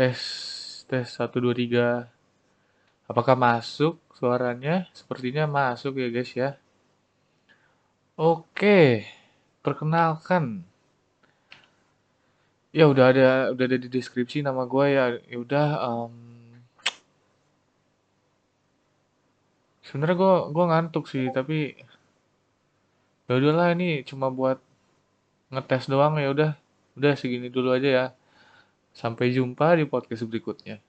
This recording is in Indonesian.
Tes, tes, 1, 2, 3. Apakah masuk suaranya? Sepertinya masuk ya guys ya. Oke, perkenalkan. Ya udah ada udah ada di deskripsi nama gue ya. Ya udah um, sebenarnya gue gue ngantuk sih tapi ya udahlah ini cuma buat ngetes doang ya udah udah segini dulu aja ya sampai jumpa di podcast berikutnya